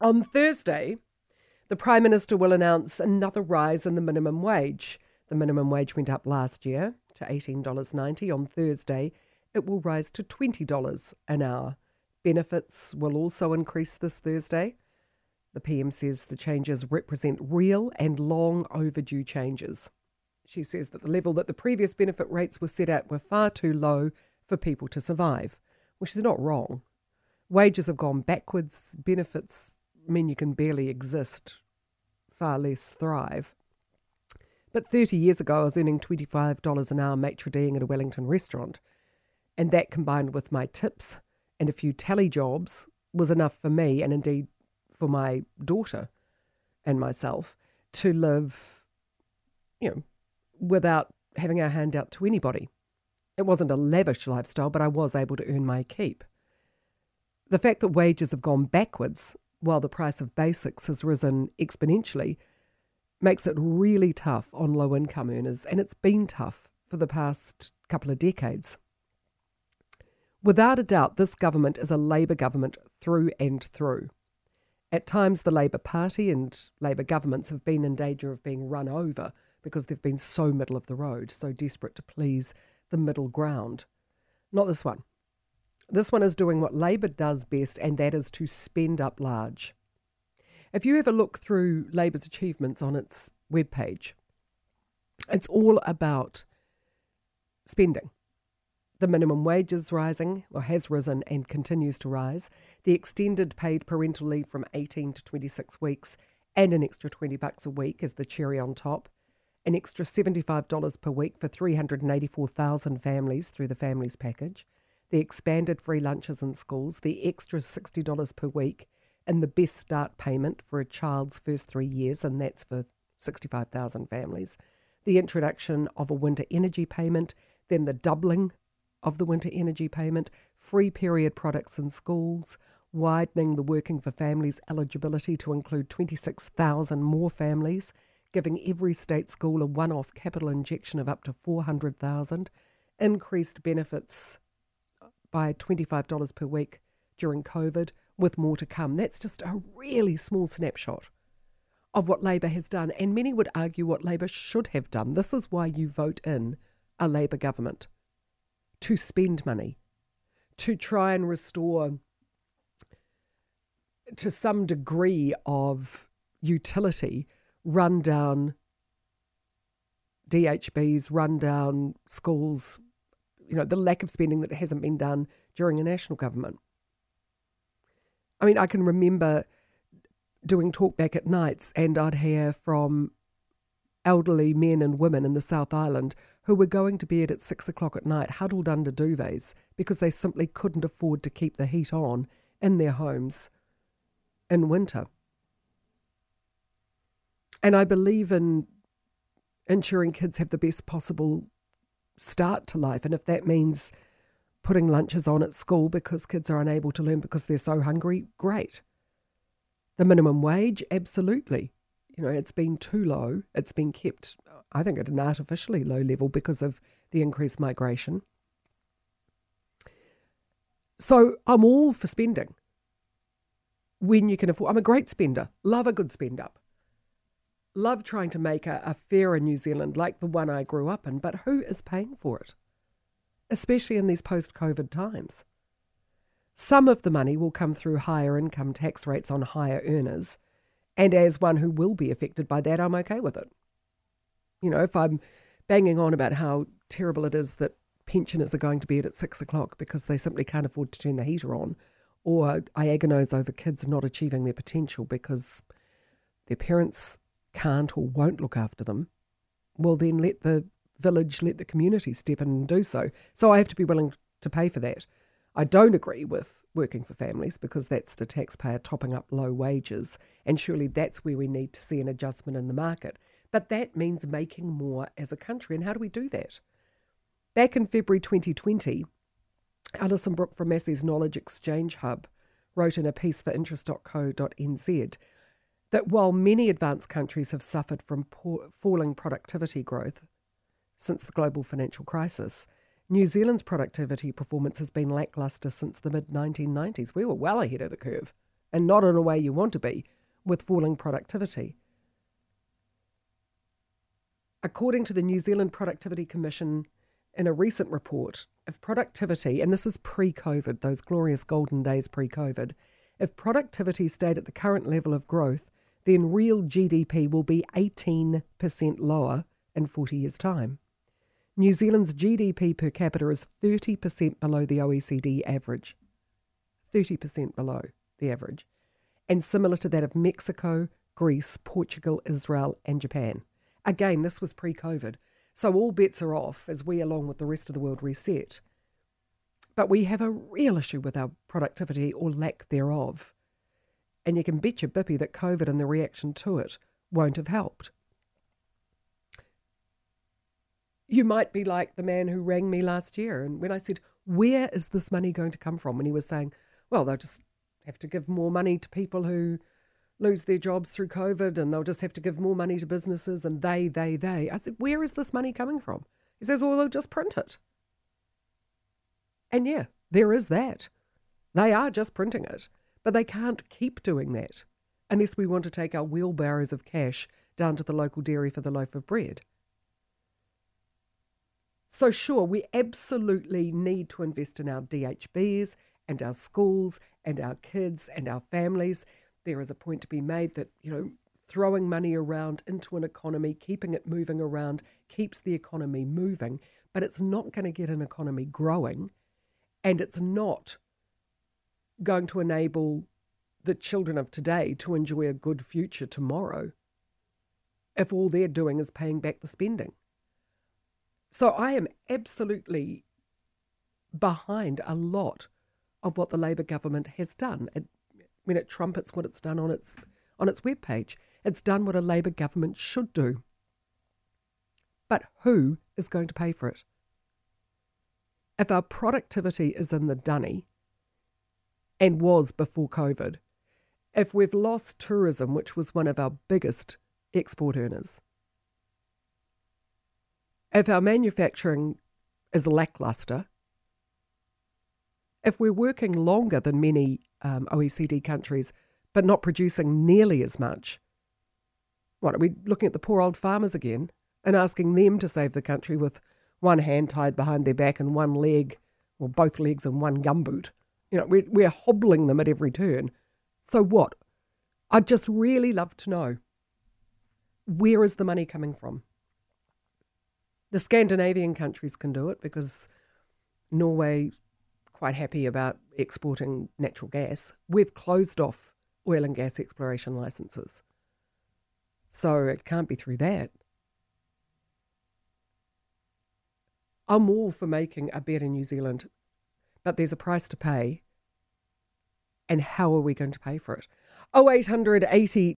On Thursday, the Prime Minister will announce another rise in the minimum wage. The minimum wage went up last year to $18.90. On Thursday, it will rise to $20 an hour. Benefits will also increase this Thursday. The PM says the changes represent real and long overdue changes. She says that the level that the previous benefit rates were set at were far too low for people to survive, which is not wrong. Wages have gone backwards, benefits mean you can barely exist, far less thrive. But 30 years ago, I was earning $25 an hour maitre ding at a Wellington restaurant. And that combined with my tips and a few tally jobs was enough for me and indeed for my daughter and myself to live, you know, without having our hand out to anybody. It wasn't a lavish lifestyle, but I was able to earn my keep. The fact that wages have gone backwards while the price of basics has risen exponentially makes it really tough on low income earners, and it's been tough for the past couple of decades. Without a doubt, this government is a Labour government through and through. At times, the Labour Party and Labour governments have been in danger of being run over because they've been so middle of the road, so desperate to please the middle ground. Not this one. This one is doing what Labour does best, and that is to spend up large. If you ever look through Labour's achievements on its webpage, it's all about spending. The minimum wage is rising, or has risen and continues to rise. The extended paid parental leave from 18 to 26 weeks and an extra 20 bucks a week is the cherry on top. An extra $75 per week for 384,000 families through the Families Package. The expanded free lunches in schools, the extra $60 per week and the best start payment for a child's first three years, and that's for 65,000 families. The introduction of a winter energy payment, then the doubling of the winter energy payment, free period products in schools, widening the Working for Families eligibility to include 26,000 more families, giving every state school a one-off capital injection of up to 400,000, increased benefits by $25 per week during COVID, with more to come. That's just a really small snapshot of what Labour has done. And many would argue what Labour should have done. This is why you vote in a Labour government to spend money, to try and restore to some degree of utility rundown DHBs, rundown schools, you know, the lack of spending that hasn't been done during a national government. I mean, I can remember doing talkback at nights, and I'd hear from elderly men and women in the South Island who were going to bed at six o'clock at night, huddled under duvets, because they simply couldn't afford to keep the heat on in their homes in winter. And I believe in ensuring kids have the best possible start to life. And if that means putting lunches on at school because kids are unable to learn because they're so hungry, great. The minimum wage, absolutely. You know, it's been too low. It's been kept, I think, at an artificially low level because of the increased migration. So I'm all for spending when you can afford. I'm a great spender, love a good spend up. Love trying to make a, a fairer New Zealand like the one I grew up in, but who is paying for it? especially in these post COVID times. Some of the money will come through higher income tax rates on higher earners, and as one who will be affected by that, I'm okay with it. You know, if I'm banging on about how terrible it is that pensioners are going to bed at six o'clock because they simply can't afford to turn the heater on, or I agonise over kids not achieving their potential because their parents can't or won't look after them, well, then let the village let the community step in and do so. So I have to be willing to pay for that. I don't agree with working for families because that's the taxpayer topping up low wages, and surely that's where we need to see an adjustment in the market. But that means making more as a country, and how do we do that? Back in February 2020, Alison Brooke from Massey's Knowledge Exchange Hub wrote in a piece for interest.co.nz that while many advanced countries have suffered from poor, falling productivity growth, since the global financial crisis. New Zealand's productivity performance has been lacklustre since the mid 1990s. We were well ahead of the curve and not in a way you want to be with falling productivity. According to the New Zealand Productivity Commission, in a recent report, if productivity, and this is pre COVID, those glorious golden days pre COVID, if productivity stayed at the current level of growth, then real GDP will be 18% lower in 40 years' time. New Zealand's GDP per capita is 30% below the OECD average. 30% below the average. And similar to that of Mexico, Greece, Portugal, Israel, and Japan. Again, this was pre COVID. So all bets are off as we, along with the rest of the world, reset. But we have a real issue with our productivity or lack thereof. And you can bet your bippy that COVID and the reaction to it won't have helped. You might be like the man who rang me last year, and when I said, Where is this money going to come from? And he was saying, Well, they'll just have to give more money to people who lose their jobs through COVID, and they'll just have to give more money to businesses, and they, they, they. I said, Where is this money coming from? He says, Well, they'll just print it. And yeah, there is that. They are just printing it, but they can't keep doing that unless we want to take our wheelbarrows of cash down to the local dairy for the loaf of bread. So, sure, we absolutely need to invest in our DHBs and our schools and our kids and our families. There is a point to be made that, you know, throwing money around into an economy, keeping it moving around, keeps the economy moving, but it's not going to get an economy growing and it's not going to enable the children of today to enjoy a good future tomorrow if all they're doing is paying back the spending. So I am absolutely behind a lot of what the Labour government has done. It, when it trumpets what it's done on its on its webpage, it's done what a Labour government should do. But who is going to pay for it? If our productivity is in the dunny, and was before COVID, if we've lost tourism, which was one of our biggest export earners, if our manufacturing is lackluster, if we're working longer than many um, OECD countries but not producing nearly as much, what are we looking at the poor old farmers again and asking them to save the country with one hand tied behind their back and one leg, or both legs and one gumboot? You know, we're, we're hobbling them at every turn. So what? I'd just really love to know where is the money coming from? The Scandinavian countries can do it because Norway quite happy about exporting natural gas. We've closed off oil and gas exploration licenses. So it can't be through that. I'm all for making a better New Zealand, but there's a price to pay. And how are we going to pay for it? 0800 80